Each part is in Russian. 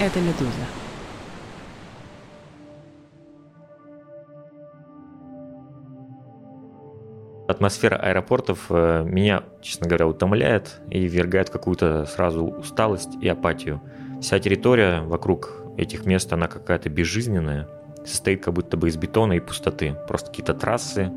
Это «Медуза». Атмосфера аэропортов э, меня, честно говоря, утомляет и ввергает какую-то сразу усталость и апатию. Вся территория вокруг этих мест, она какая-то безжизненная, состоит как будто бы из бетона и пустоты. Просто какие-то трассы,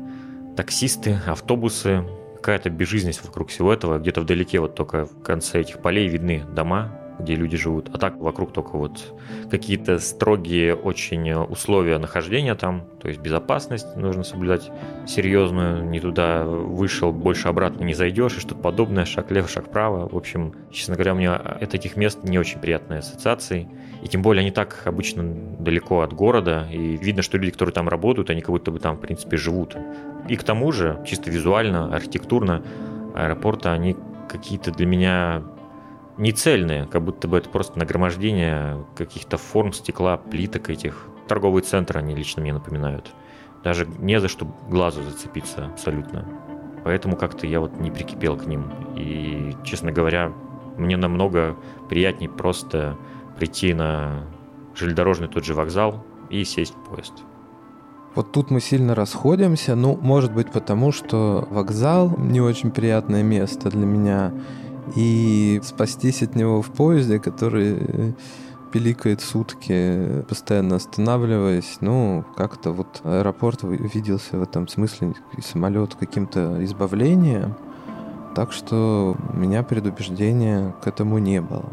таксисты, автобусы, какая-то безжизненность вокруг всего этого. Где-то вдалеке вот только в конце этих полей видны дома, где люди живут. А так вокруг только вот какие-то строгие очень условия нахождения там. То есть безопасность нужно соблюдать серьезную. Не туда вышел, больше обратно не зайдешь и что-то подобное. Шаг лево, шаг вправо. В общем, честно говоря, у меня от таких мест не очень приятные ассоциации. И тем более они так обычно далеко от города. И видно, что люди, которые там работают, они как будто бы там, в принципе, живут. И к тому же, чисто визуально, архитектурно, аэропорты, они какие-то для меня не цельные, как будто бы это просто нагромождение каких-то форм стекла, плиток этих. Торговые центры они лично мне напоминают. Даже не за что глазу зацепиться абсолютно. Поэтому как-то я вот не прикипел к ним. И, честно говоря, мне намного приятнее просто прийти на железнодорожный тот же вокзал и сесть в поезд. Вот тут мы сильно расходимся. Ну, может быть, потому что вокзал не очень приятное место для меня и спастись от него в поезде, который пиликает сутки, постоянно останавливаясь. Ну, как-то вот аэропорт виделся в этом смысле самолет каким-то избавлением. Так что у меня предубеждения к этому не было.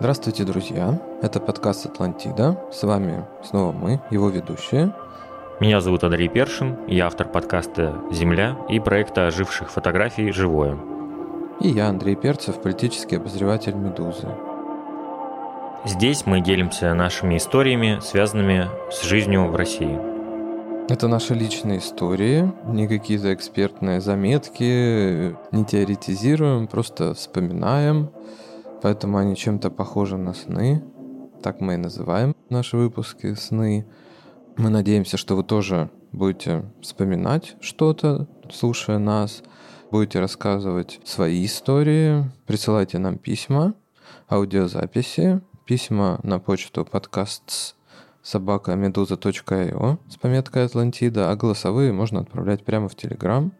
Здравствуйте, друзья! Это подкаст «Атлантида». С вами снова мы, его ведущие. Меня зовут Андрей Першин, я автор подкаста «Земля» и проекта оживших фотографий «Живое». И я, Андрей Перцев, политический обозреватель «Медузы». Здесь мы делимся нашими историями, связанными с жизнью в России. Это наши личные истории, не какие-то экспертные заметки, не теоретизируем, просто вспоминаем, Поэтому они чем-то похожи на сны. Так мы и называем наши выпуски «Сны». Мы надеемся, что вы тоже будете вспоминать что-то, слушая нас, будете рассказывать свои истории, присылайте нам письма, аудиозаписи, письма на почту подкаст собака медуза.io с пометкой Атлантида, а голосовые можно отправлять прямо в Телеграм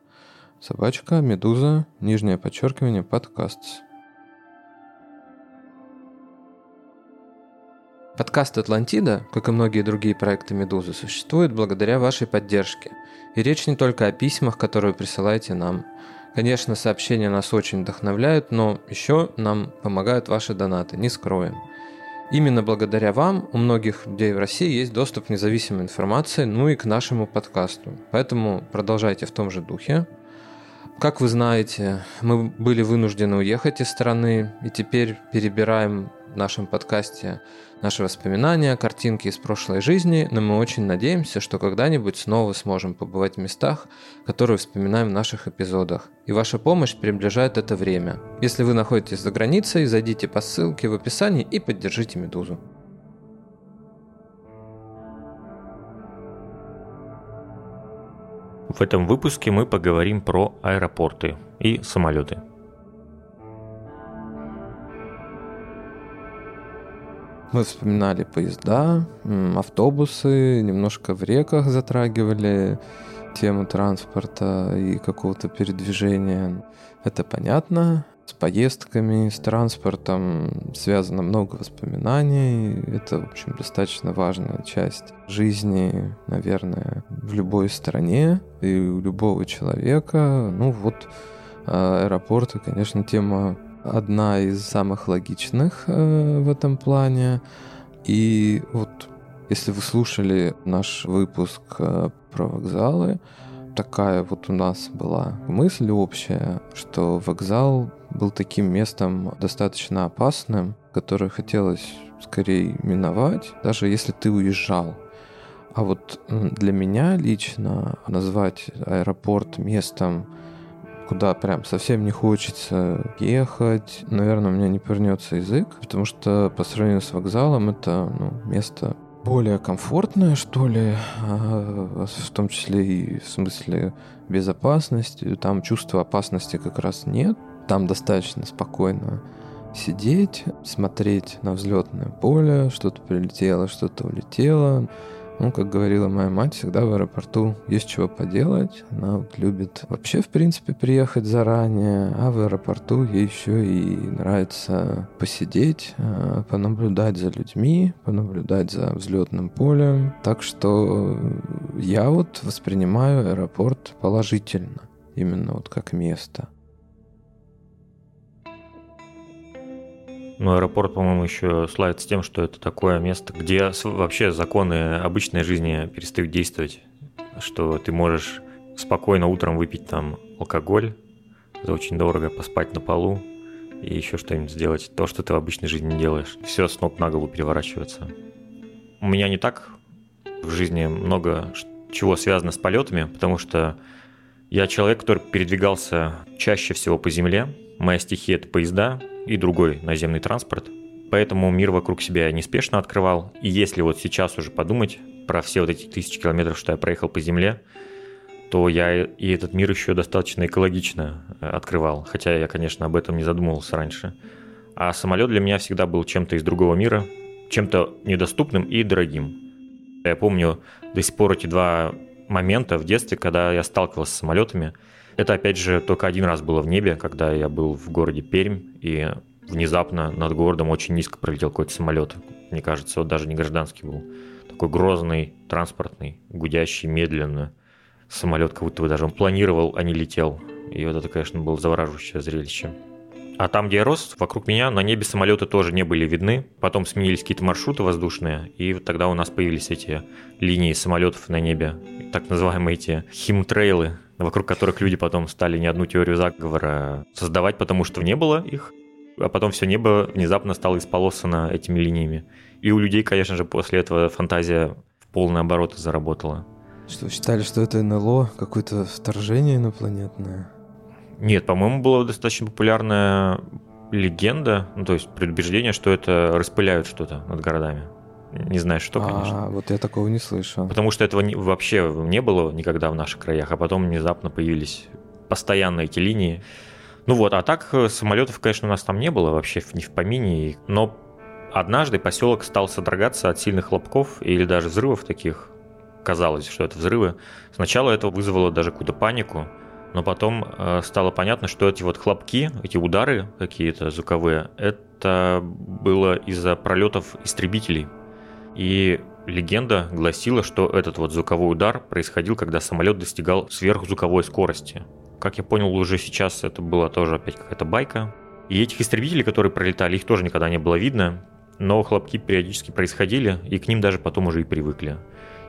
собачка медуза, нижнее подчеркивание, подкаст. Подкаст «Атлантида», как и многие другие проекты «Медузы», существует благодаря вашей поддержке. И речь не только о письмах, которые присылаете нам. Конечно, сообщения нас очень вдохновляют, но еще нам помогают ваши донаты, не скроем. Именно благодаря вам у многих людей в России есть доступ к независимой информации, ну и к нашему подкасту. Поэтому продолжайте в том же духе. Как вы знаете, мы были вынуждены уехать из страны и теперь перебираем нашем подкасте наши воспоминания, картинки из прошлой жизни, но мы очень надеемся, что когда-нибудь снова сможем побывать в местах, которые вспоминаем в наших эпизодах. И ваша помощь приближает это время. Если вы находитесь за границей, зайдите по ссылке в описании и поддержите «Медузу». В этом выпуске мы поговорим про аэропорты и самолеты. Мы вспоминали поезда, автобусы, немножко в реках затрагивали тему транспорта и какого-то передвижения. Это понятно. С поездками, с транспортом связано много воспоминаний. Это, в общем, достаточно важная часть жизни, наверное, в любой стране и у любого человека. Ну вот аэропорты, конечно, тема одна из самых логичных э, в этом плане. И вот если вы слушали наш выпуск э, про вокзалы, такая вот у нас была мысль общая, что вокзал был таким местом достаточно опасным, которое хотелось скорее миновать, даже если ты уезжал. А вот для меня лично назвать аэропорт местом, куда прям совсем не хочется ехать. Наверное, у меня не повернется язык, потому что по сравнению с вокзалом это ну, место более комфортное, что ли, а, в том числе и в смысле безопасности. Там чувства опасности как раз нет. Там достаточно спокойно сидеть, смотреть на взлетное поле, что-то прилетело, что-то улетело. Ну, как говорила моя мать, всегда в аэропорту есть чего поделать. Она вот любит вообще, в принципе, приехать заранее, а в аэропорту ей еще и нравится посидеть, а, понаблюдать за людьми, понаблюдать за взлетным полем. Так что я вот воспринимаю аэропорт положительно, именно вот как место. Ну, аэропорт, по-моему, еще славится тем, что это такое место, где вообще законы обычной жизни перестают действовать. Что ты можешь спокойно утром выпить там алкоголь, это очень дорого, поспать на полу и еще что-нибудь сделать. То, что ты в обычной жизни делаешь. Все с ног на голову переворачивается. У меня не так в жизни много чего связано с полетами, потому что я человек, который передвигался чаще всего по земле. Моя стихия – это поезда, и другой наземный транспорт. Поэтому мир вокруг себя неспешно открывал. И если вот сейчас уже подумать про все вот эти тысячи километров, что я проехал по земле, то я и этот мир еще достаточно экологично э, открывал. Хотя я, конечно, об этом не задумывался раньше. А самолет для меня всегда был чем-то из другого мира, чем-то недоступным и дорогим. Я помню до сих пор эти два момента в детстве, когда я сталкивался с самолетами – это, опять же, только один раз было в небе, когда я был в городе Пермь, и внезапно над городом очень низко пролетел какой-то самолет. Мне кажется, вот даже не гражданский был. Такой грозный, транспортный, гудящий, медленно. Самолет как будто бы даже он планировал, а не летел. И вот это, конечно, было завораживающее зрелище. А там, где я рос, вокруг меня на небе самолеты тоже не были видны. Потом сменились какие-то маршруты воздушные, и тогда у нас появились эти линии самолетов на небе, так называемые эти химтрейлы, вокруг которых люди потом стали не одну теорию заговора создавать, потому что не было их, а потом все небо внезапно стало исполосано этими линиями. И у людей, конечно же, после этого фантазия в полный оборот заработала. Что, считали, что это НЛО, какое-то вторжение инопланетное? Нет, по-моему, была достаточно популярная легенда, ну, то есть предубеждение, что это распыляют что-то над городами не знаю что, конечно. А, вот я такого не слышал. Потому что этого не, вообще не было никогда в наших краях, а потом внезапно появились постоянно эти линии. Ну вот, а так э, самолетов, конечно, у нас там не было вообще ни в помине, но однажды поселок стал содрогаться от сильных хлопков или даже взрывов таких. Казалось, что это взрывы. Сначала это вызвало даже какую-то панику, но потом э, стало понятно, что эти вот хлопки, эти удары какие-то звуковые, это было из-за пролетов истребителей и легенда гласила, что этот вот звуковой удар происходил, когда самолет достигал сверхзвуковой скорости. Как я понял, уже сейчас это была тоже опять какая-то байка. И этих истребителей, которые пролетали, их тоже никогда не было видно, но хлопки периодически происходили, и к ним даже потом уже и привыкли.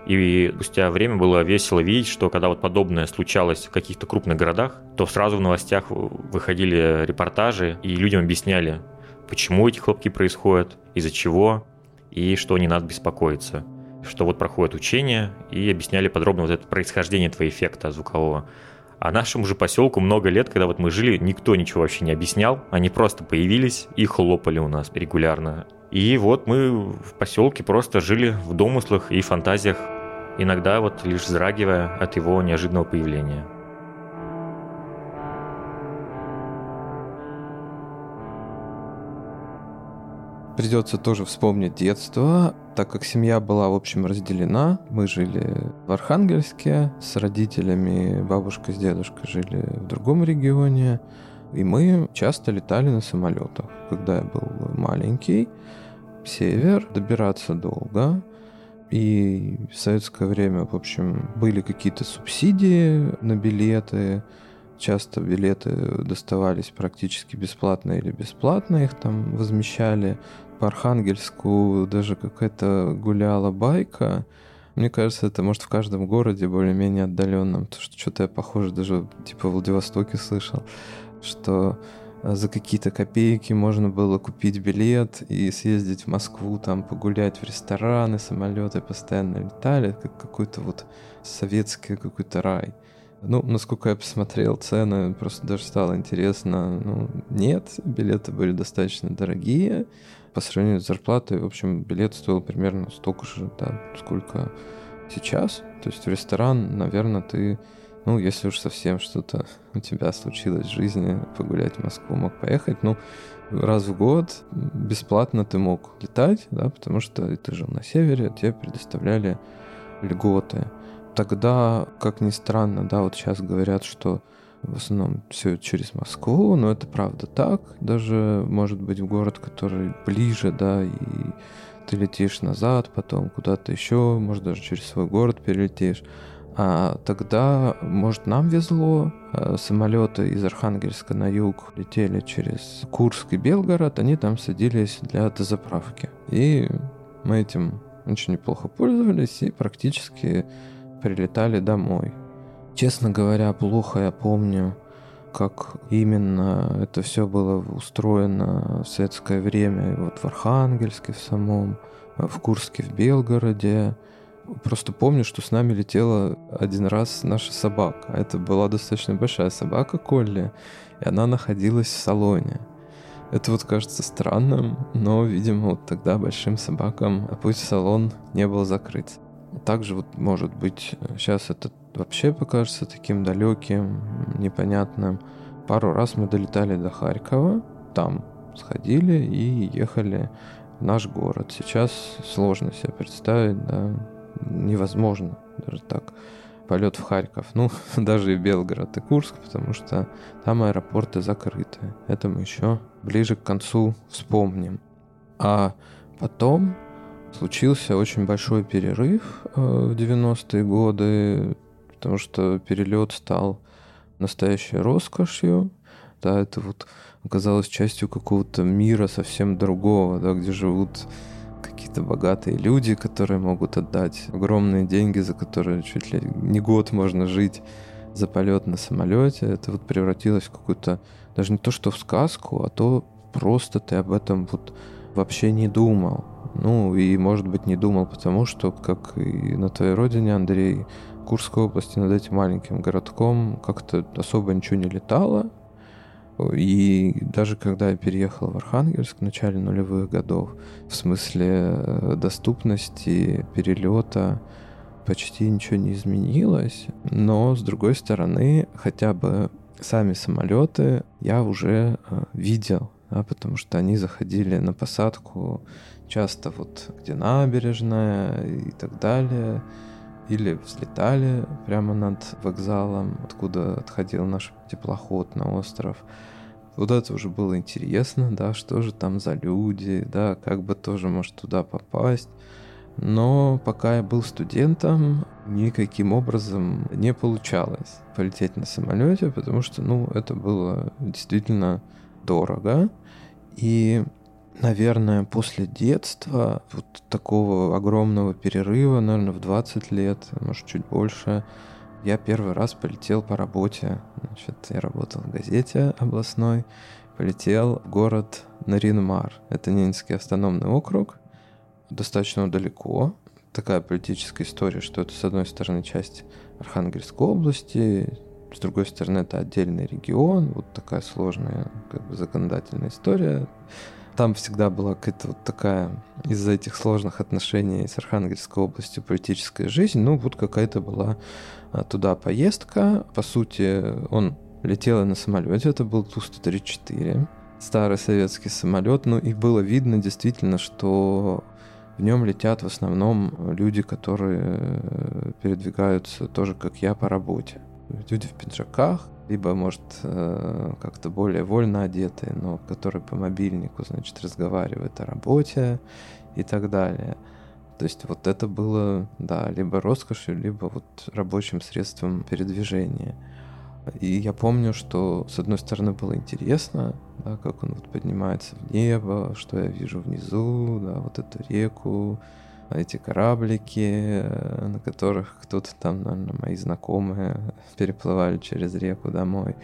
И спустя время было весело видеть, что когда вот подобное случалось в каких-то крупных городах, то сразу в новостях выходили репортажи, и людям объясняли, почему эти хлопки происходят, из-за чего, и что не надо беспокоиться. Что вот проходит учение, и объясняли подробно вот это происхождение этого эффекта звукового. А нашему же поселку много лет, когда вот мы жили, никто ничего вообще не объяснял. Они просто появились и хлопали у нас регулярно. И вот мы в поселке просто жили в домыслах и фантазиях, иногда вот лишь вздрагивая от его неожиданного появления. Придется тоже вспомнить детство, так как семья была, в общем, разделена. Мы жили в Архангельске с родителями, бабушка с дедушкой жили в другом регионе. И мы часто летали на самолетах. Когда я был маленький, север, добираться долго. И в советское время, в общем, были какие-то субсидии на билеты. Часто билеты доставались практически бесплатно или бесплатно, их там возмещали по Архангельску даже какая-то гуляла байка. Мне кажется, это может в каждом городе более-менее отдаленном. Потому что что-то я похоже даже типа в Владивостоке слышал, что а, за какие-то копейки можно было купить билет и съездить в Москву, там погулять в рестораны, самолеты постоянно летали, как какой-то вот советский какой-то рай. Ну, насколько я посмотрел цены, просто даже стало интересно. Ну, нет, билеты были достаточно дорогие, по сравнению с зарплатой, в общем, билет стоил примерно столько же, да, сколько сейчас. То есть в ресторан, наверное, ты, ну, если уж совсем что-то у тебя случилось в жизни, погулять в Москву мог поехать, ну, раз в год бесплатно ты мог летать, да, потому что ты жил на севере, тебе предоставляли льготы. Тогда, как ни странно, да, вот сейчас говорят, что в основном все через Москву, но это правда так. Даже, может быть, в город, который ближе, да, и ты летишь назад, потом куда-то еще, может, даже через свой город перелетишь. А тогда, может, нам везло, э, самолеты из Архангельска на юг летели через Курск и Белгород, они там садились для дозаправки. И мы этим очень неплохо пользовались и практически прилетали домой. Честно говоря, плохо я помню, как именно это все было устроено в советское время, вот в Архангельске в самом, в Курске, в Белгороде. Просто помню, что с нами летела один раз наша собака. Это была достаточно большая собака Колли, и она находилась в салоне. Это вот кажется странным, но, видимо, вот тогда большим собакам путь в салон не был закрыт. Также вот, может быть, сейчас это вообще покажется таким далеким, непонятным. Пару раз мы долетали до Харькова, там сходили и ехали в наш город. Сейчас сложно себе представить, да, невозможно даже так. Полет в Харьков, ну, даже и Белгород, и Курск, потому что там аэропорты закрыты. Это мы еще ближе к концу вспомним. А потом случился очень большой перерыв э, в 90-е годы, потому что перелет стал настоящей роскошью. Да, это вот оказалось частью какого-то мира совсем другого, да, где живут какие-то богатые люди, которые могут отдать огромные деньги, за которые чуть ли не год можно жить за полет на самолете. Это вот превратилось в какую-то, даже не то что в сказку, а то просто ты об этом вот вообще не думал. Ну и, может быть, не думал, потому что, как и на твоей родине, Андрей, Курской области над этим маленьким городком как-то особо ничего не летало. И даже когда я переехал в Архангельск в начале нулевых годов, в смысле э, доступности перелета почти ничего не изменилось. Но, с другой стороны, хотя бы сами самолеты я уже э, видел, да, потому что они заходили на посадку часто вот где набережная и так далее или взлетали прямо над вокзалом, откуда отходил наш теплоход на остров. Вот это уже было интересно, да, что же там за люди, да, как бы тоже может туда попасть. Но пока я был студентом, никаким образом не получалось полететь на самолете, потому что, ну, это было действительно дорого. И наверное, после детства, вот такого огромного перерыва, наверное, в 20 лет, может, чуть больше, я первый раз полетел по работе. Значит, я работал в газете областной, полетел в город Наринмар. Это Ненецкий автономный округ, достаточно далеко. Такая политическая история, что это, с одной стороны, часть Архангельской области, с другой стороны, это отдельный регион, вот такая сложная как бы, законодательная история там всегда была какая-то вот такая, из-за этих сложных отношений с Архангельской областью политическая жизнь, ну вот какая-то была а, туда поездка. По сути, он летел на самолете, это был Ту-134, старый советский самолет, ну и было видно действительно, что в нем летят в основном люди, которые э, передвигаются тоже, как я, по работе. Люди в пиджаках, либо, может, э, как-то более вольно одетые, но которые по мобильнику, значит, разговаривают о работе и так далее. То есть вот это было, да, либо роскошью, либо вот рабочим средством передвижения. И я помню, что с одной стороны было интересно, да, как он вот поднимается в небо, что я вижу внизу, да, вот эту реку, эти кораблики, э, на которых кто-то там, наверное, мои знакомые переплывали через реку домой.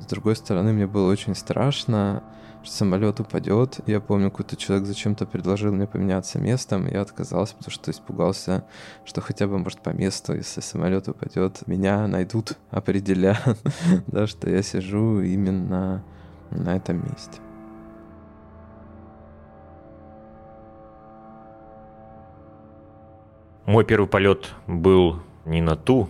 С другой стороны, мне было очень страшно, что самолет упадет. Я помню, какой-то человек зачем-то предложил мне поменяться местом, я отказался, потому что испугался, что хотя бы, может, по месту, если самолет упадет, меня найдут, определят, да, что я сижу именно на этом месте. Мой первый полет был не на ту,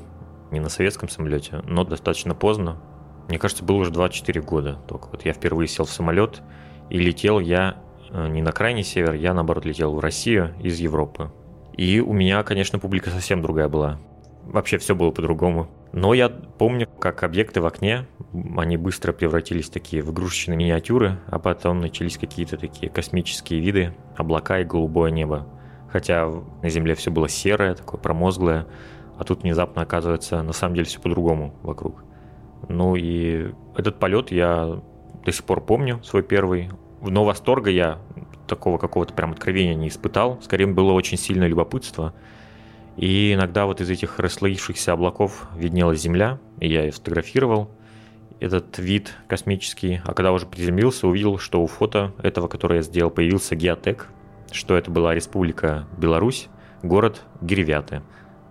не на советском самолете, но достаточно поздно. Мне кажется, было уже 24 года только. Вот я впервые сел в самолет, и летел я э, не на крайний север, я, наоборот, летел в Россию из Европы. И у меня, конечно, публика совсем другая была. Вообще все было по-другому. Но я помню, как объекты в окне, они быстро превратились такие в игрушечные миниатюры, а потом начались какие-то такие космические виды, облака и голубое небо. Хотя на Земле все было серое, такое промозглое, а тут внезапно оказывается на самом деле все по-другому вокруг. Ну и этот полет я до сих пор помню, свой первый. Но восторга я такого какого-то прям откровения не испытал. Скорее было очень сильное любопытство. И иногда вот из этих расслоившихся облаков виднелась Земля, и я ее сфотографировал этот вид космический. А когда уже приземлился, увидел, что у фото этого, которое я сделал, появился геотек, что это была Республика Беларусь, город Гиревяты.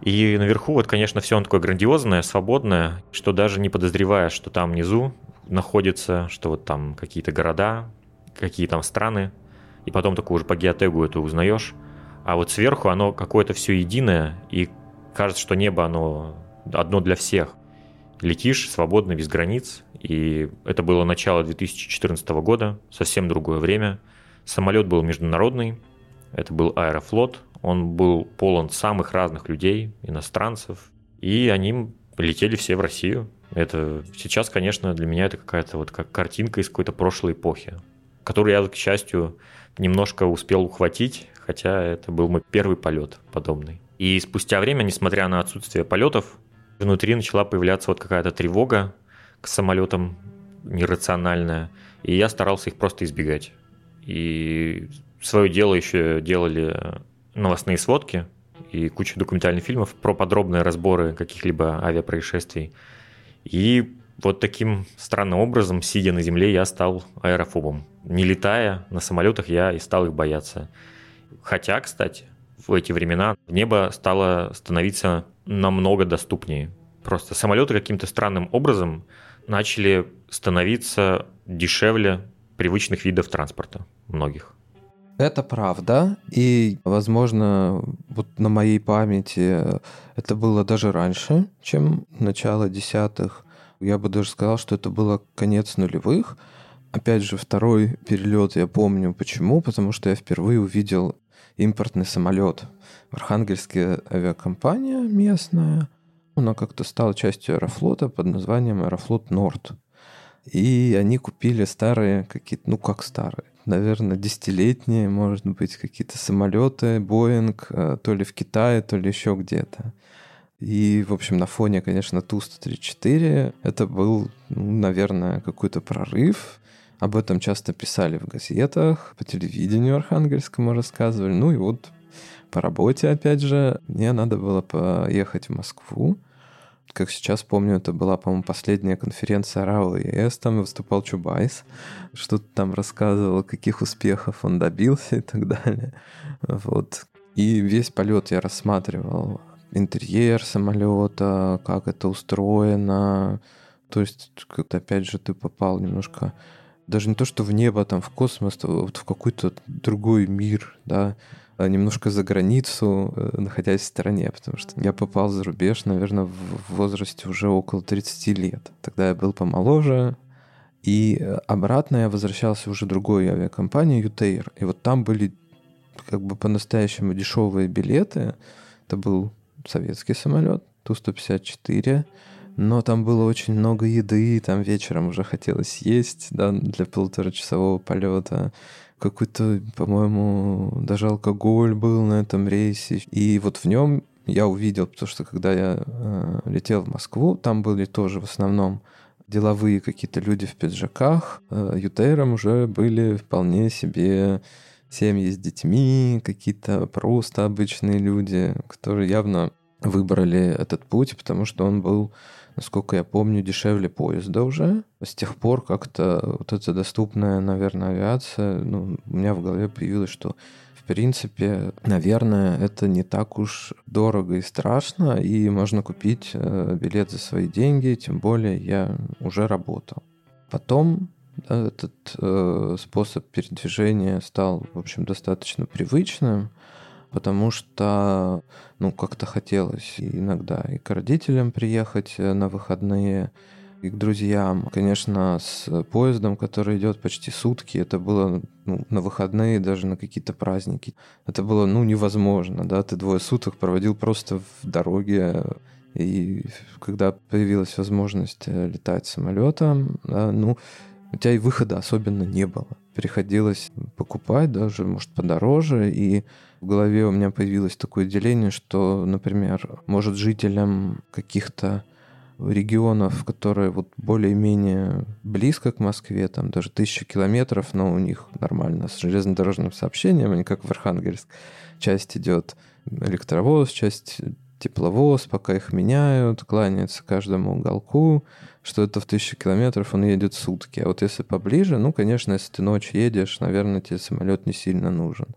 И наверху, вот, конечно, все он такое грандиозное, свободное, что даже не подозревая, что там внизу находится, что вот там какие-то города, какие там страны, и потом только уже по геотегу это узнаешь. А вот сверху оно какое-то все единое, и кажется, что небо оно одно для всех. Летишь свободно, без границ, и это было начало 2014 года, совсем другое время. Самолет был международный, это был Аэрофлот. Он был полон самых разных людей, иностранцев. И они летели все в Россию. Это сейчас, конечно, для меня это какая-то вот как картинка из какой-то прошлой эпохи, которую я, к счастью, немножко успел ухватить, хотя это был мой первый полет подобный. И спустя время, несмотря на отсутствие полетов, внутри начала появляться вот какая-то тревога к самолетам нерациональная, и я старался их просто избегать. И свое дело еще делали новостные сводки и кучу документальных фильмов про подробные разборы каких-либо авиапроисшествий. И вот таким странным образом, сидя на земле, я стал аэрофобом. Не летая на самолетах, я и стал их бояться. Хотя, кстати, в эти времена небо стало становиться намного доступнее. Просто самолеты каким-то странным образом начали становиться дешевле привычных видов транспорта многих. Это правда, и, возможно, вот на моей памяти это было даже раньше, чем начало десятых. Я бы даже сказал, что это было конец нулевых. Опять же, второй перелет я помню почему, потому что я впервые увидел импортный самолет. В Архангельске авиакомпания местная, она как-то стала частью Аэрофлота под названием Аэрофлот Норд. И они купили старые какие-то, ну как старые, наверное, десятилетние, может быть, какие-то самолеты, Боинг, э, то ли в Китае, то ли еще где-то. И, в общем, на фоне, конечно, Ту-134 это был, ну, наверное, какой-то прорыв. Об этом часто писали в газетах, по телевидению архангельскому рассказывали. Ну и вот по работе, опять же, мне надо было поехать в Москву как сейчас помню, это была, по-моему, последняя конференция РАО ЕС, там выступал Чубайс, что-то там рассказывал, каких успехов он добился и так далее. Вот. И весь полет я рассматривал. Интерьер самолета, как это устроено. То есть, как опять же, ты попал немножко даже не то, что в небо, там, в космос, а вот в какой-то другой мир, да, а немножко за границу, э, находясь в стране, потому что я попал за рубеж, наверное, в возрасте уже около 30 лет. Тогда я был помоложе, и э, обратно я возвращался уже другой авиакомпании, Ютейр. И вот там были как бы по-настоящему дешевые билеты. Это был советский самолет, Ту-154, но там было очень много еды, там вечером уже хотелось есть, да, для полуторачасового полета какой-то, по-моему, даже алкоголь был на этом рейсе. И вот в нем я увидел, потому что когда я э, летел в Москву, там были тоже в основном деловые какие-то люди в пиджаках. Э, Ютейром уже были вполне себе семьи с детьми, какие-то просто обычные люди, которые явно выбрали этот путь, потому что он был насколько я помню, дешевле поезда уже. С тех пор как-то вот эта доступная, наверное, авиация, ну, у меня в голове появилось, что в принципе, наверное, это не так уж дорого и страшно, и можно купить э, билет за свои деньги, тем более я уже работал. Потом да, этот э, способ передвижения стал, в общем, достаточно привычным. Потому что, ну, как-то хотелось иногда и к родителям приехать э, на выходные, и к друзьям. Конечно, с поездом, который идет почти сутки, это было ну, на выходные, даже на какие-то праздники. Это было, ну, невозможно, да, ты двое суток проводил просто в дороге, и когда появилась возможность э, летать самолетом, да, ну, у тебя и выхода особенно не было. Приходилось покупать даже, может, подороже, и в голове у меня появилось такое деление, что, например, может жителям каких-то регионов, которые вот более-менее близко к Москве, там даже тысяча километров, но у них нормально с железнодорожным сообщением, не как в Архангельск. Часть идет электровоз, часть тепловоз, пока их меняют, кланяется каждому уголку, что это в тысячу километров он едет сутки. А вот если поближе, ну, конечно, если ты ночь едешь, наверное, тебе самолет не сильно нужен.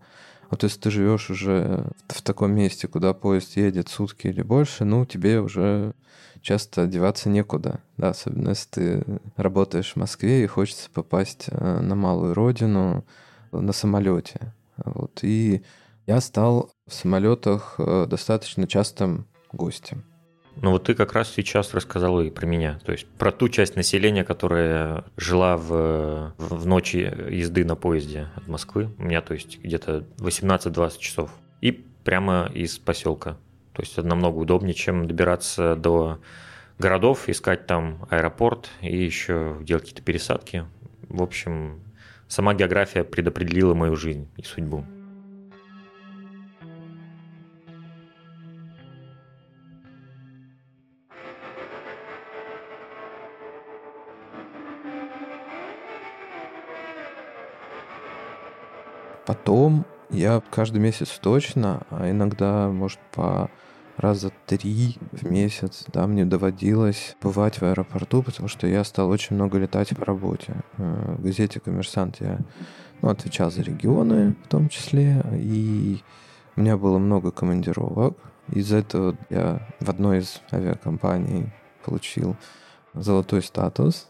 Вот если ты живешь уже в таком месте, куда поезд едет сутки или больше, ну, тебе уже часто деваться некуда, да, особенно если ты работаешь в Москве и хочется попасть э, на малую родину на самолете. Вот. И я стал в самолетах э, достаточно частым гостем. Ну вот ты как раз сейчас рассказал и про меня, то есть про ту часть населения, которая жила в, в ночи езды на поезде от Москвы. У меня, то есть, где-то 18-20 часов. И прямо из поселка. То есть это намного удобнее, чем добираться до городов, искать там аэропорт и еще делать какие-то пересадки. В общем, сама география предопределила мою жизнь и судьбу. Потом я каждый месяц точно, а иногда, может, по раза три в месяц, да, мне доводилось бывать в аэропорту, потому что я стал очень много летать по работе. Э, в газете «Коммерсант» я ну, отвечал за регионы в том числе, и у меня было много командировок. Из-за этого я в одной из авиакомпаний получил золотой статус.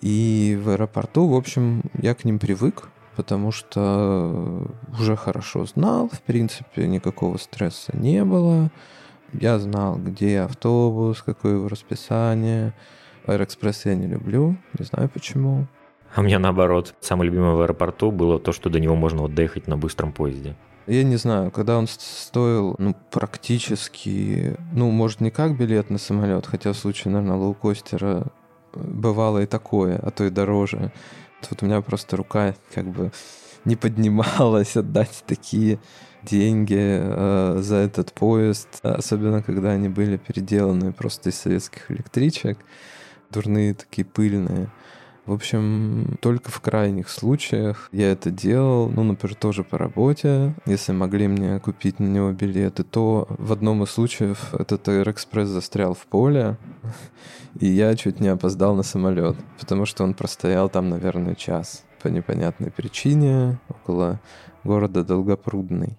И в аэропорту, в общем, я к ним привык, потому что уже хорошо знал, в принципе, никакого стресса не было. Я знал, где автобус, какое его расписание. Аэроэкспресс я не люблю, не знаю почему. А мне наоборот. Самое любимое в аэропорту было то, что до него можно вот доехать на быстром поезде. Я не знаю, когда он стоил, ну, практически, ну, может, не как билет на самолет, хотя в случае, наверное, лоукостера бывало и такое, а то и дороже. Тут у меня просто рука как бы не поднималась отдать такие деньги э, за этот поезд, особенно когда они были переделаны просто из советских электричек, дурные такие пыльные. В общем, только в крайних случаях я это делал, ну, например, тоже по работе. Если могли мне купить на него билеты, то в одном из случаев этот Аэроэкспресс застрял в поле, и я чуть не опоздал на самолет, потому что он простоял там, наверное, час по непонятной причине около города Долгопрудный.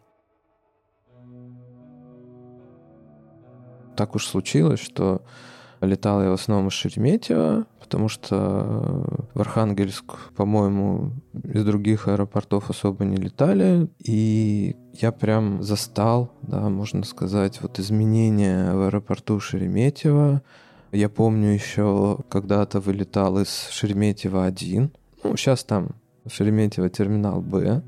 Так уж случилось, что летал я в основном из Шереметьево, потому что в Архангельск, по-моему, из других аэропортов особо не летали. И я прям застал, да, можно сказать, вот изменения в аэропорту Шереметьево. Я помню еще когда-то вылетал из Шереметьево-1. Ну, сейчас там Шереметьево терминал Б,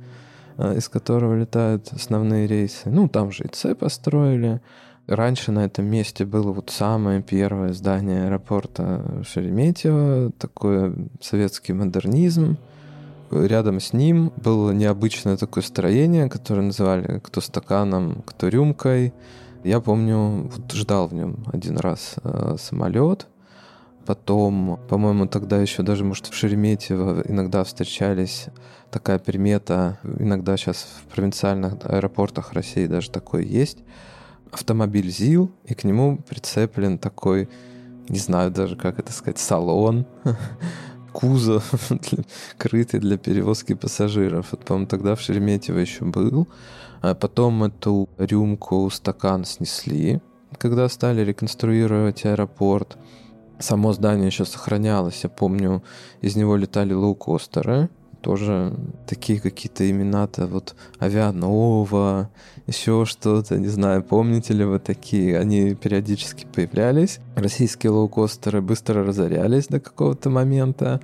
э, из которого летают основные рейсы. Ну, там же и С построили. Раньше на этом месте было вот самое первое здание аэропорта Шереметьево, такой советский модернизм. Рядом с ним было необычное такое строение, которое называли кто стаканом, кто рюмкой. Я помню, вот ждал в нем один раз э, самолет. Потом, по-моему, тогда еще даже, может, в Шереметьево иногда встречались такая примета. Иногда сейчас в провинциальных аэропортах России даже такое есть автомобиль ЗИЛ, и к нему прицеплен такой, не знаю даже, как это сказать, салон, кузов, крытый для перевозки пассажиров. Вот, по-моему, тогда в Шереметьево еще был. А потом эту рюмку, стакан снесли, когда стали реконструировать аэропорт. Само здание еще сохранялось. Я помню, из него летали лоукостеры. тоже такие какие-то имена-то, вот Авианова, еще что-то, не знаю, помните ли вы такие, они периодически появлялись. Российские лоукостеры быстро разорялись до какого-то момента,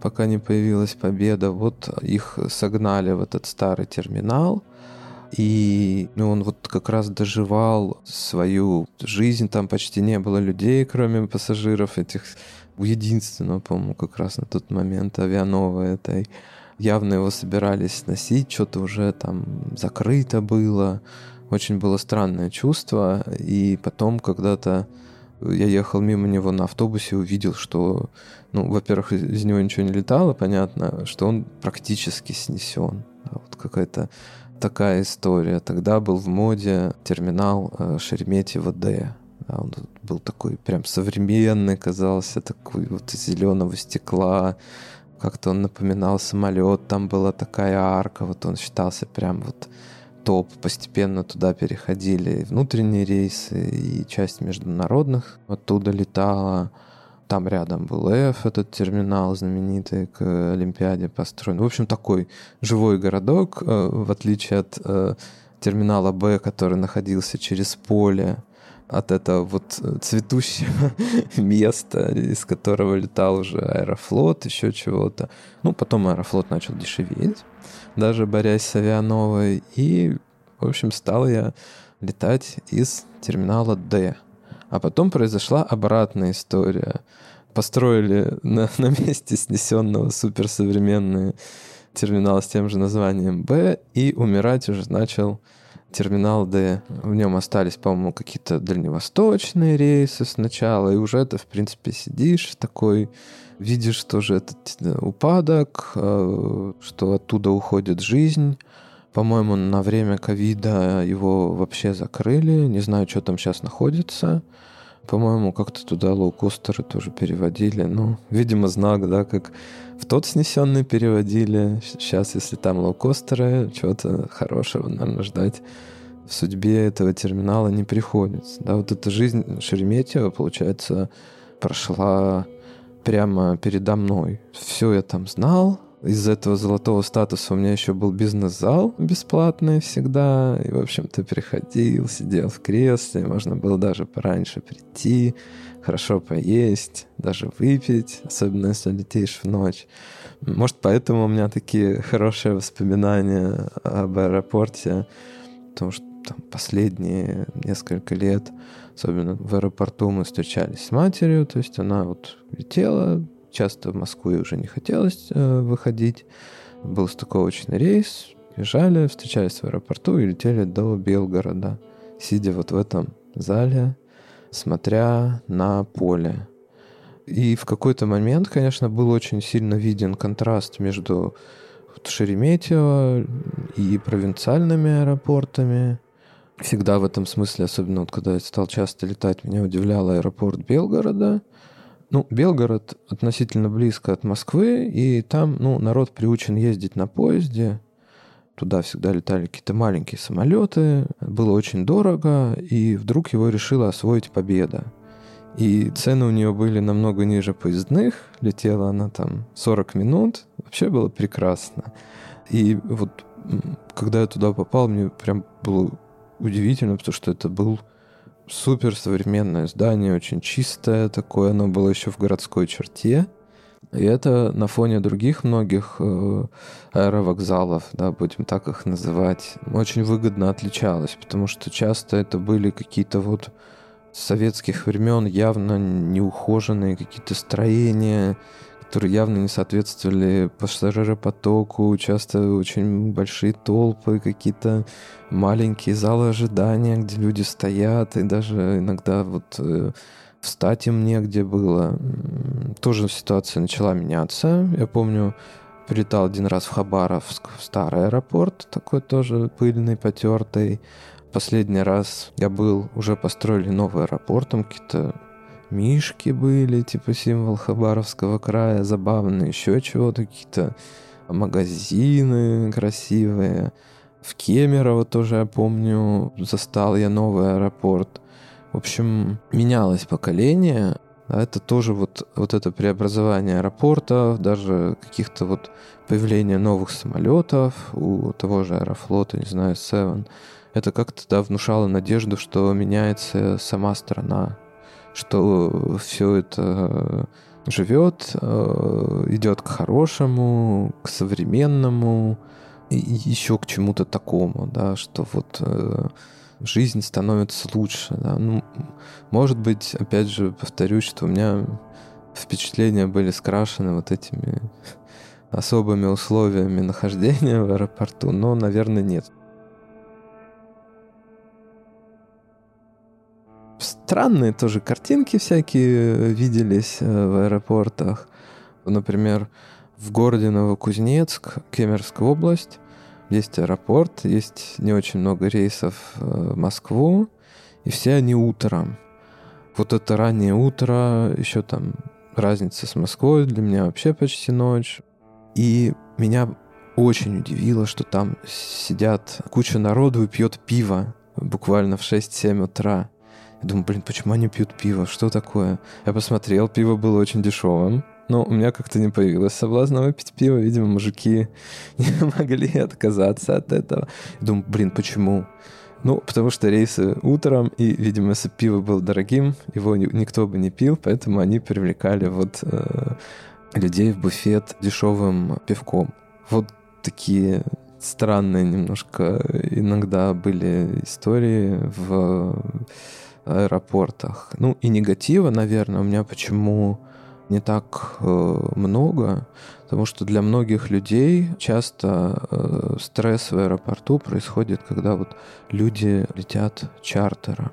пока не появилась победа. Вот их согнали в этот старый терминал, и ну, он вот как раз доживал свою жизнь, там почти не было людей, кроме пассажиров этих единственного, по-моему, как раз на тот момент авианова этой. Явно его собирались носить, что-то уже там закрыто было. Очень было странное чувство. И потом когда-то я ехал мимо него на автобусе, увидел, что, ну, во-первых, из него ничего не летало, понятно, что он практически снесен. Вот какая-то такая история. Тогда был в моде терминал э, Шереметьево Д. Он был такой прям современный, казался такой вот из зеленого стекла. Как-то он напоминал самолет, там была такая арка, вот он считался прям вот топ. Постепенно туда переходили внутренние рейсы, и часть международных оттуда летала. Там рядом был F, этот терминал знаменитый к Олимпиаде построен. В общем, такой живой городок, э, в отличие от э, терминала Б, который находился через поле от этого вот э, цветущего места, из которого летал уже Аэрофлот, еще чего-то. Ну, потом Аэрофлот начал дешеветь, даже борясь с авиановой. И, в общем, стал я летать из терминала D. А потом произошла обратная история. Построили на, на месте снесенного суперсовременный терминал с тем же названием Б, и умирать уже начал терминал Д. В нем остались, по-моему, какие-то дальневосточные рейсы сначала, и уже ты, в принципе, сидишь такой, видишь тоже этот э, упадок, э, что оттуда уходит жизнь. По-моему, на время ковида его вообще закрыли. Не знаю, что там сейчас находится. По-моему, как-то туда лоукостеры тоже переводили. Ну, видимо, знак, да, как в тот снесенный переводили. Сейчас, если там лоукостеры, чего-то хорошего, наверное, ждать в судьбе этого терминала не приходится. Да, вот эта жизнь Шереметьева, получается, прошла прямо передо мной. Все я там знал, из этого золотого статуса у меня еще был бизнес-зал бесплатный всегда. И, в общем-то, приходил, сидел в кресле. Можно было даже пораньше прийти, хорошо поесть, даже выпить, особенно если летишь в ночь. Может, поэтому у меня такие хорошие воспоминания об аэропорте, потому что там последние несколько лет, особенно в аэропорту, мы встречались с матерью, то есть она вот летела, часто в Москву уже не хотелось э, выходить. Был стыковочный рейс, бежали, встречались в аэропорту и летели до Белгорода, сидя вот в этом зале, смотря на поле. И в какой-то момент, конечно, был очень сильно виден контраст между Шереметьево и провинциальными аэропортами. Всегда в этом смысле, особенно вот когда я стал часто летать, меня удивлял аэропорт Белгорода – ну, Белгород относительно близко от Москвы, и там, ну, народ приучен ездить на поезде. Туда всегда летали какие-то маленькие самолеты. Было очень дорого, и вдруг его решила освоить Победа. И цены у нее были намного ниже поездных. Летела она там 40 минут. Вообще было прекрасно. И вот когда я туда попал, мне прям было удивительно, потому что это был супер современное здание, очень чистое такое, оно было еще в городской черте. И это на фоне других многих э, аэровокзалов, да, будем так их называть, очень выгодно отличалось, потому что часто это были какие-то вот советских времен явно неухоженные какие-то строения, которые явно не соответствовали пассажиропотоку, часто очень большие толпы, какие-то маленькие залы ожидания, где люди стоят, и даже иногда вот э, встать им негде было. Тоже ситуация начала меняться. Я помню, прилетал один раз в Хабаровск, в старый аэропорт, такой тоже пыльный, потертый. Последний раз я был, уже построили новый аэропорт, там какие-то мишки были, типа символ Хабаровского края, забавные, еще чего-то, какие-то магазины красивые. В Кемерово тоже, я помню, застал я новый аэропорт. В общем, менялось поколение. А это тоже вот, вот это преобразование аэропортов, даже каких-то вот появления новых самолетов у того же Аэрофлота, не знаю, Seven. Это как-то да, внушало надежду, что меняется сама страна, что все это живет, э, идет к хорошему, к современному, и еще к чему-то такому, да, что вот э, жизнь становится лучше. Да. Ну, может быть, опять же, повторюсь, что у меня впечатления были скрашены вот этими особыми условиями нахождения в аэропорту, но, наверное, нет. Странные тоже картинки всякие виделись э, в аэропортах. Например, в городе Новокузнецк, Кемерская область, есть аэропорт, есть не очень много рейсов э, в Москву, и все они утром. Вот это раннее утро, еще там разница с Москвой, для меня вообще почти ночь. И меня очень удивило, что там сидят куча народу и пьет пиво буквально в 6-7 утра. Я думаю, блин, почему они пьют пиво? Что такое? Я посмотрел, пиво было очень дешевым. Но у меня как-то не появилось соблазна выпить пиво. Видимо, мужики не могли отказаться от этого. Я думаю, блин, почему? Ну, потому что рейсы утром, и, видимо, если пиво было дорогим, его никто бы не пил, поэтому они привлекали вот э, людей в буфет дешевым пивком. Вот такие странные немножко иногда были истории в аэропортах. Ну и негатива, наверное, у меня почему не так э, много, потому что для многих людей часто э, стресс в аэропорту происходит, когда вот люди летят чартером.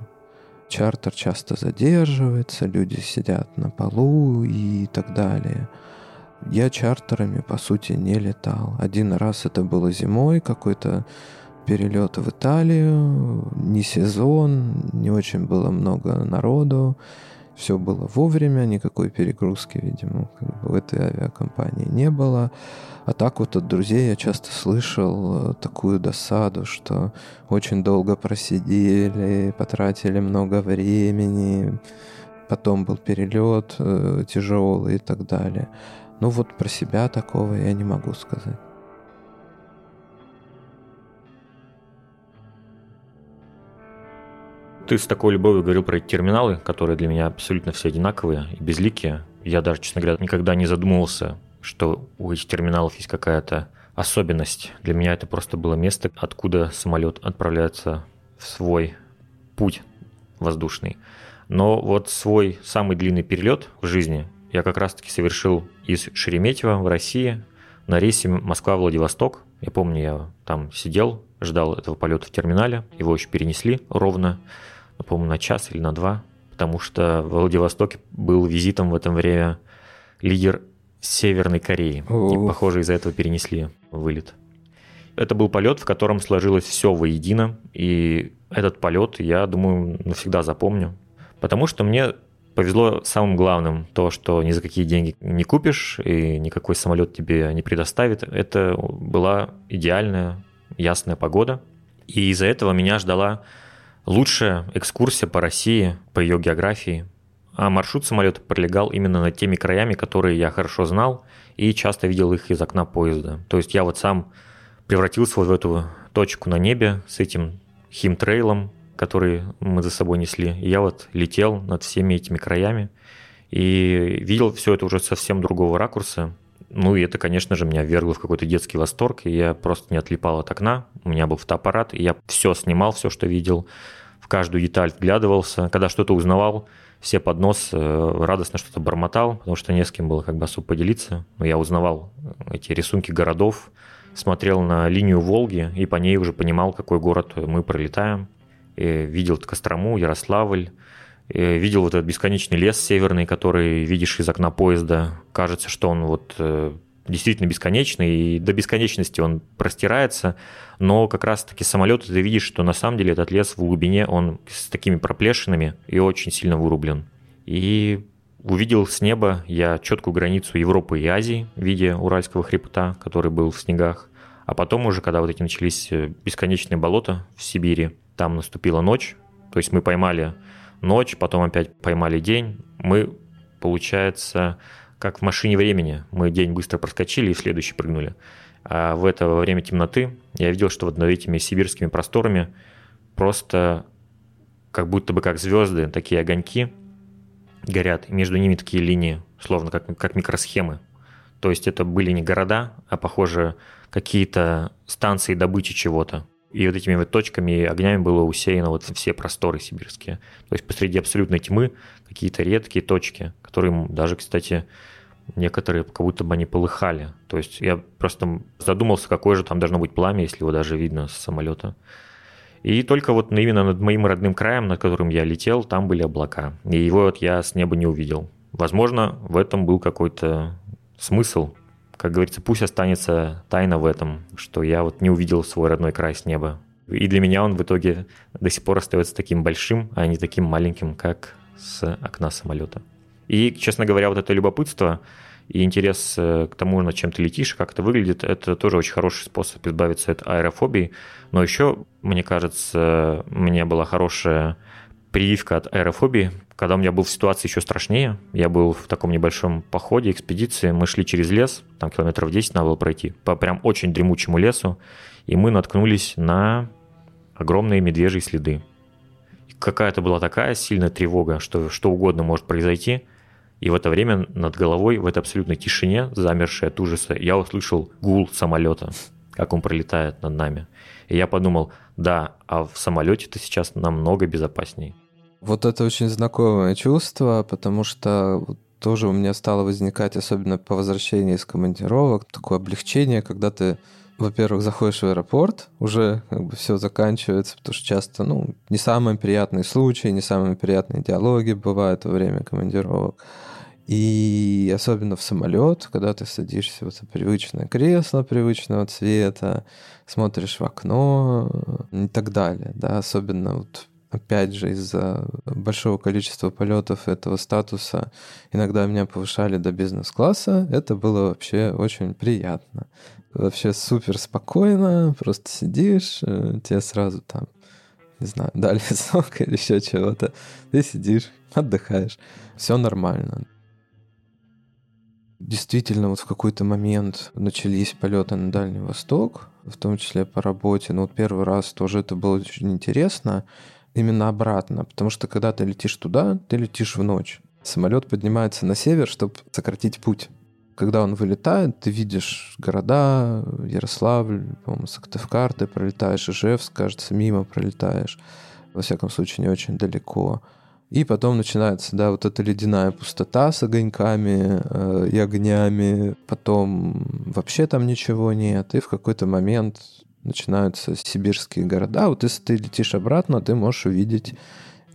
Чартер часто задерживается, люди сидят на полу и так далее. Я чартерами, по сути, не летал. Один раз это было зимой, какой-то перелет в Италию, не сезон, не очень было много народу, все было вовремя, никакой перегрузки, видимо, как бы в этой авиакомпании не было. А так вот от друзей я часто слышал э, такую досаду, что очень долго просидели, потратили много времени, потом был перелет э, тяжелый и так далее. Ну вот про себя такого я не могу сказать. Ты с такой любовью говорил про эти терминалы, которые для меня абсолютно все одинаковые и безликие. Я даже, честно говоря, никогда не задумывался, что у этих терминалов есть какая-то особенность. Для меня это просто было место, откуда самолет отправляется в свой путь воздушный. Но вот свой самый длинный перелет в жизни я как раз-таки совершил из Шереметьево в России на рейсе Москва-Владивосток. Я помню, я там сидел, ждал этого полета в терминале, его еще перенесли ровно по-моему, на час или на два, потому что в Владивостоке был визитом в это время лидер Северной Кореи. И, похоже, из-за этого перенесли вылет. Это был полет, в котором сложилось все воедино, и этот полет, я думаю, навсегда запомню. Потому что мне повезло самым главным, то, что ни за какие деньги не купишь, и никакой самолет тебе не предоставит. Это была идеальная, ясная погода. И из-за этого меня ждала Лучшая экскурсия по России, по ее географии. А маршрут самолета пролегал именно над теми краями, которые я хорошо знал и часто видел их из окна поезда. То есть я вот сам превратился вот в эту точку на небе с этим химтрейлом, который мы за собой несли. И я вот летел над всеми этими краями и видел все это уже совсем другого ракурса. Ну и это, конечно же, меня ввергло в какой-то детский восторг, и я просто не отлипал от окна. У меня был фотоаппарат, и я все снимал, все, что видел, каждую деталь вглядывался. Когда что-то узнавал, все под нос э, радостно что-то бормотал, потому что не с кем было как бы особо поделиться. Но я узнавал эти рисунки городов, смотрел на линию Волги и по ней уже понимал, какой город мы пролетаем. И видел Кострому, Ярославль, Э, видел вот этот бесконечный лес северный, который видишь из окна поезда. Кажется, что он вот э, действительно бесконечный, и до бесконечности он простирается, но как раз-таки самолет ты видишь, что на самом деле этот лес в глубине, он с такими проплешинами и очень сильно вырублен. И увидел с неба я четкую границу Европы и Азии в виде Уральского хребта, который был в снегах. А потом уже, когда вот эти начались э, бесконечные болота в Сибири, там наступила ночь, то есть мы поймали ночь, потом опять поймали день. Мы получается, как в машине времени. Мы день быстро проскочили и следующий прыгнули. А в это время темноты я видел, что вот над этими сибирскими просторами просто как будто бы как звезды, такие огоньки горят, и между ними такие линии, словно как, как микросхемы. То есть это были не города, а, похоже, какие-то станции добычи чего-то. И вот этими вот точками и огнями было усеяно вот все просторы сибирские. То есть посреди абсолютной тьмы какие-то редкие точки, которые даже, кстати, некоторые как будто бы они полыхали. То есть я просто задумался, какое же там должно быть пламя, если его даже видно с самолета. И только вот именно над моим родным краем, над которым я летел, там были облака. И его вот я с неба не увидел. Возможно, в этом был какой-то смысл. Как говорится, пусть останется тайна в этом, что я вот не увидел свой родной край с неба. И для меня он в итоге до сих пор остается таким большим, а не таким маленьким, как с окна самолета. И, честно говоря, вот это любопытство и интерес э, к тому, над чем ты летишь, как это выглядит, это тоже очень хороший способ избавиться от аэрофобии. Но еще, мне кажется, у меня была хорошая прививка от аэрофобии, когда у меня был в ситуации еще страшнее. Я был в таком небольшом походе, экспедиции. Мы шли через лес, там километров 10 надо было пройти, по прям очень дремучему лесу. И мы наткнулись на огромные медвежьи следы. какая-то была такая сильная тревога, что что угодно может произойти – и в это время над головой, в этой абсолютной тишине, замершей от ужаса, я услышал гул самолета, как он пролетает над нами. И я подумал, да, а в самолете-то сейчас намного безопасней. Вот это очень знакомое чувство, потому что тоже у меня стало возникать, особенно по возвращении из командировок, такое облегчение, когда ты во-первых, заходишь в аэропорт, уже как бы все заканчивается, потому что часто, ну, не самые приятные случаи, не самые приятные диалоги бывают во время командировок. И особенно в самолет, когда ты садишься в это привычное кресло привычного цвета, смотришь в окно и так далее. Да? Особенно вот опять же, из-за большого количества полетов этого статуса иногда меня повышали до бизнес-класса. Это было вообще очень приятно. Вообще супер спокойно, просто сидишь, э, тебе сразу там, не знаю, дали сок или еще чего-то. Ты сидишь, отдыхаешь. Все нормально действительно вот в какой-то момент начались полеты на Дальний Восток, в том числе по работе. Но вот первый раз тоже это было очень интересно, именно обратно, потому что когда ты летишь туда, ты летишь в ночь. Самолет поднимается на север, чтобы сократить путь. Когда он вылетает, ты видишь города, Ярославль, по-моему, Сыктывкар, ты пролетаешь, Ижевск, кажется, мимо пролетаешь. Во всяком случае, не очень далеко. И потом начинается, да, вот эта ледяная пустота с огоньками э, и огнями. Потом вообще там ничего нет. И в какой-то момент начинаются сибирские города. Вот если ты летишь обратно, ты можешь увидеть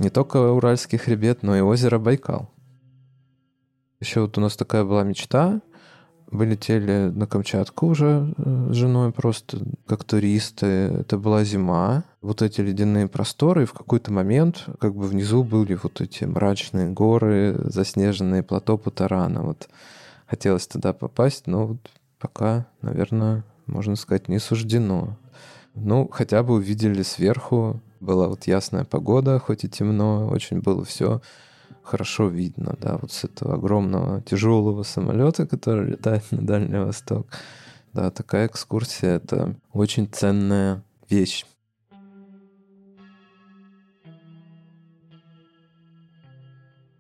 не только Уральский хребет, но и озеро Байкал. Еще вот у нас такая была мечта вылетели на Камчатку уже э, с женой просто как туристы. Это была зима. Вот эти ледяные просторы, и в какой-то момент как бы внизу были вот эти мрачные горы, заснеженные плато Путарана. Вот хотелось туда попасть, но вот пока, наверное, можно сказать, не суждено. Ну, хотя бы увидели сверху. Была вот ясная погода, хоть и темно, очень было все хорошо видно, да, вот с этого огромного тяжелого самолета, который летает на Дальний Восток. Да, такая экскурсия — это очень ценная вещь.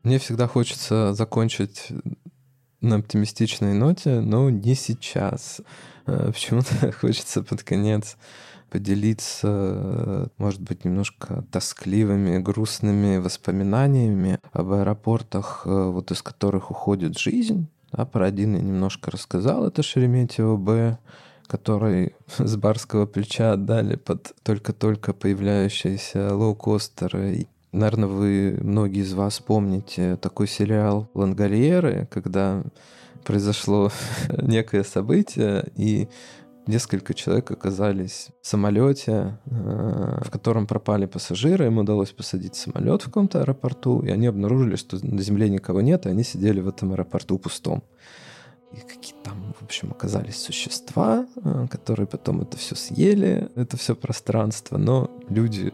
Мне всегда хочется закончить на оптимистичной ноте, но не сейчас. Э, почему-то хочется под конец поделиться, может быть, немножко тоскливыми, грустными воспоминаниями об аэропортах, э, вот из которых уходит жизнь. Да, про один я немножко рассказал, это Шереметьево Б, который с барского плеча отдали под только-только появляющиеся лоукостеры. Наверное, вы, многие из вас помните такой сериал «Лангольеры», когда произошло некое событие, и несколько человек оказались в самолете, э, в котором пропали пассажиры. Им удалось посадить самолет в каком-то аэропорту, и они обнаружили, что на земле никого нет, и они сидели в этом аэропорту пустом. и какие там, в общем, оказались существа, э, которые потом это все съели, это все пространство, но люди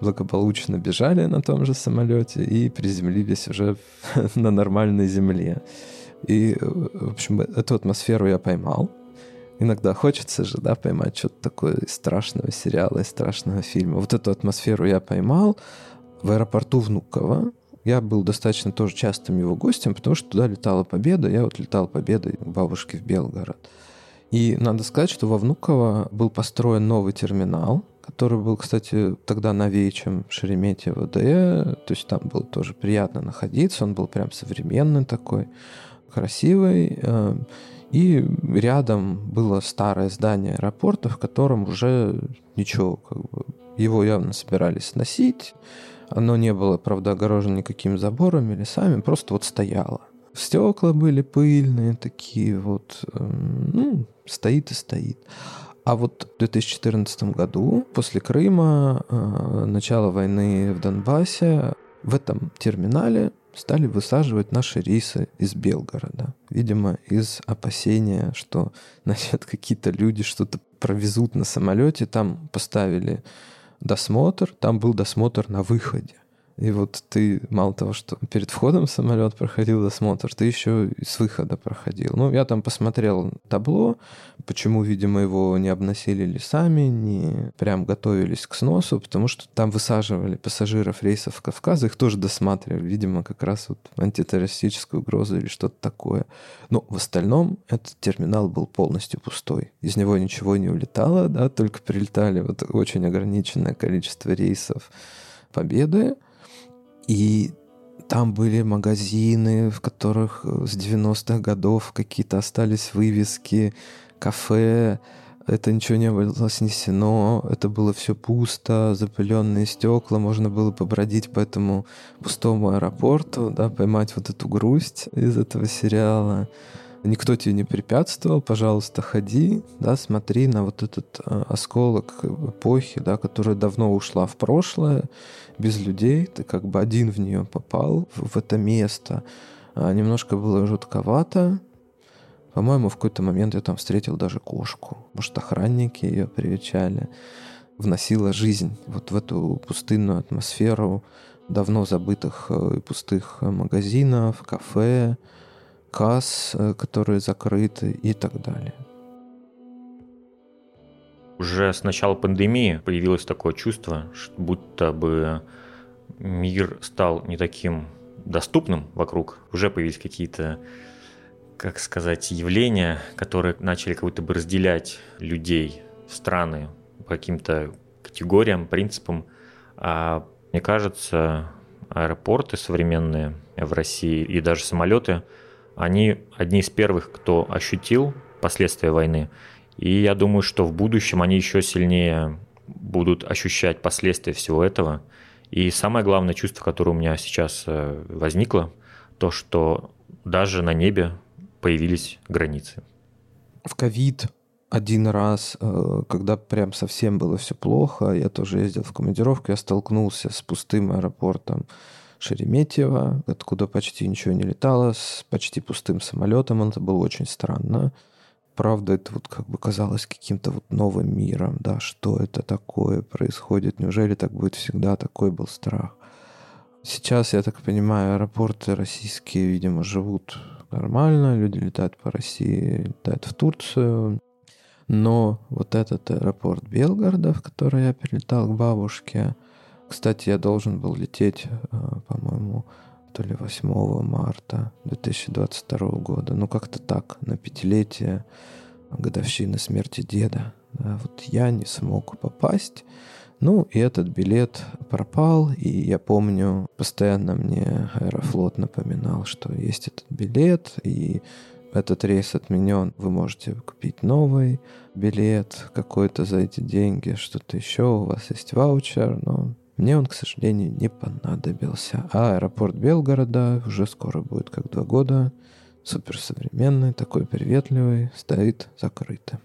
благополучно бежали на том же самолете и приземлились уже на нормальной земле. И, э, в общем, эту атмосферу я поймал. Иногда хочется же, да, поймать что-то такое из страшного сериала, из страшного фильма. Вот эту атмосферу я поймал в аэропорту Внуково. Я был достаточно тоже частым его гостем, потому что туда летала Победа. Я вот летал Победой к бабушке в Белгород. И надо сказать, что во Внуково был построен новый терминал, который был, кстати, тогда новее, чем Шереметьево ДЭ. То есть там было тоже приятно находиться. Он был прям современный такой, красивый. И рядом было старое здание аэропорта, в котором уже ничего, как бы, его явно собирались сносить. Оно не было, правда, огорожено никакими заборами, лесами, просто вот стояло. Стекла были пыльные такие вот, эм, ну, стоит и стоит. А вот в 2014 году, после Крыма, э, начала войны в Донбассе, в этом терминале стали высаживать наши рейсы из Белгорода. Видимо, из опасения, что значит, какие-то люди что-то провезут на самолете. Там поставили досмотр, там был досмотр на выходе. И вот ты мало того, что перед входом в самолет проходил досмотр, ты еще и с выхода проходил. Ну, я там посмотрел табло, почему, видимо, его не обносили лесами, не прям готовились к сносу, потому что там высаживали пассажиров рейсов Кавказа, их тоже досматривали, видимо, как раз вот антитеррористическую угрозу или что-то такое. Но в остальном этот терминал был полностью пустой. Из него ничего не улетало, да, только прилетали вот очень ограниченное количество рейсов Победы, и там были магазины, в которых э, с 90-х годов какие-то остались вывески, кафе. Это ничего не было снесено, это было все пусто, запыленные стекла, можно было побродить по этому пустому аэропорту, да, поймать вот эту грусть из этого сериала. Никто тебе не препятствовал, пожалуйста, ходи, да, смотри на вот этот э, осколок эпохи, да, которая давно ушла в прошлое, без людей, ты как бы один в нее попал, в, в это место. А, немножко было жутковато. По-моему, в какой-то момент я там встретил даже кошку. Может, охранники ее привечали. Вносила жизнь вот в эту пустынную атмосферу давно забытых э, и пустых магазинов, кафе, касс, э, которые закрыты и так далее. Уже с начала пандемии появилось такое чувство, будто бы мир стал не таким доступным вокруг. Уже появились какие-то, как сказать, явления, которые начали как будто бы разделять людей, страны по каким-то категориям, принципам. А мне кажется, аэропорты современные в России и даже самолеты, они одни из первых, кто ощутил последствия войны – и я думаю, что в будущем они еще сильнее будут ощущать последствия всего этого. И самое главное чувство, которое у меня сейчас э, возникло, то, что даже на небе появились границы. В ковид один раз, э, когда прям совсем было все плохо, я тоже ездил в командировку, я столкнулся с пустым аэропортом Шереметьево, откуда почти ничего не летало, с почти пустым самолетом. Это было очень странно правда, это вот как бы казалось каким-то вот новым миром, да, что это такое происходит, неужели так будет всегда, такой был страх. Сейчас, я так понимаю, аэропорты российские, видимо, живут нормально, люди летают по России, летают в Турцию, но вот этот аэропорт Белгорода, в который я перелетал к бабушке, кстати, я должен был лететь, э, по-моему, то ли 8 марта 2022 года. Ну, как-то так, на пятилетие годовщины смерти деда. Да, вот я не смог попасть. Ну, и этот билет пропал, и я помню, постоянно мне Аэрофлот напоминал, что есть этот билет, и этот рейс отменен, вы можете купить новый билет какой-то за эти деньги, что-то еще, у вас есть ваучер, но мне он, к сожалению, не понадобился. А аэропорт Белгорода уже скоро будет как два года. Суперсовременный, такой приветливый, стоит закрытый.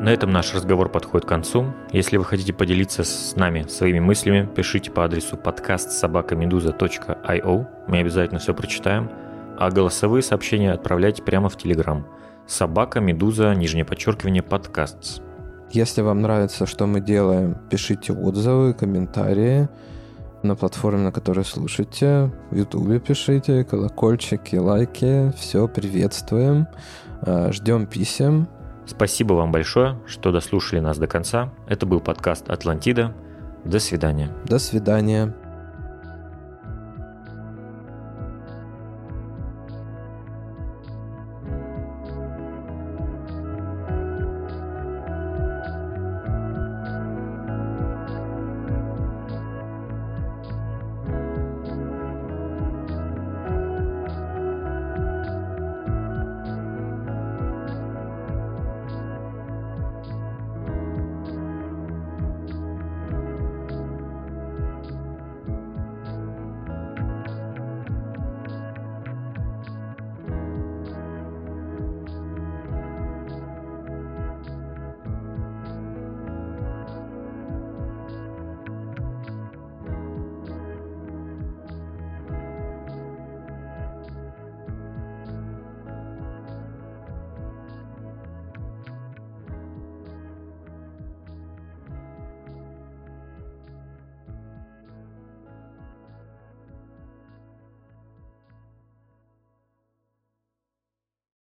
На этом наш разговор подходит к концу. Если вы хотите поделиться с нами своими мыслями, пишите по адресу подкаст собакамедуза.io. Мы обязательно все прочитаем. А голосовые сообщения отправляйте прямо в Телеграм. Собака, Медуза, нижнее подчеркивание, подкаст. Если вам нравится, что мы делаем, пишите отзывы, комментарии на платформе, на которой слушаете. В Ютубе пишите, колокольчики, лайки. Все, приветствуем. А, Ждем писем. Спасибо вам большое, что дослушали нас до конца. Это был подкаст «Атлантида». До свидания. До свидания.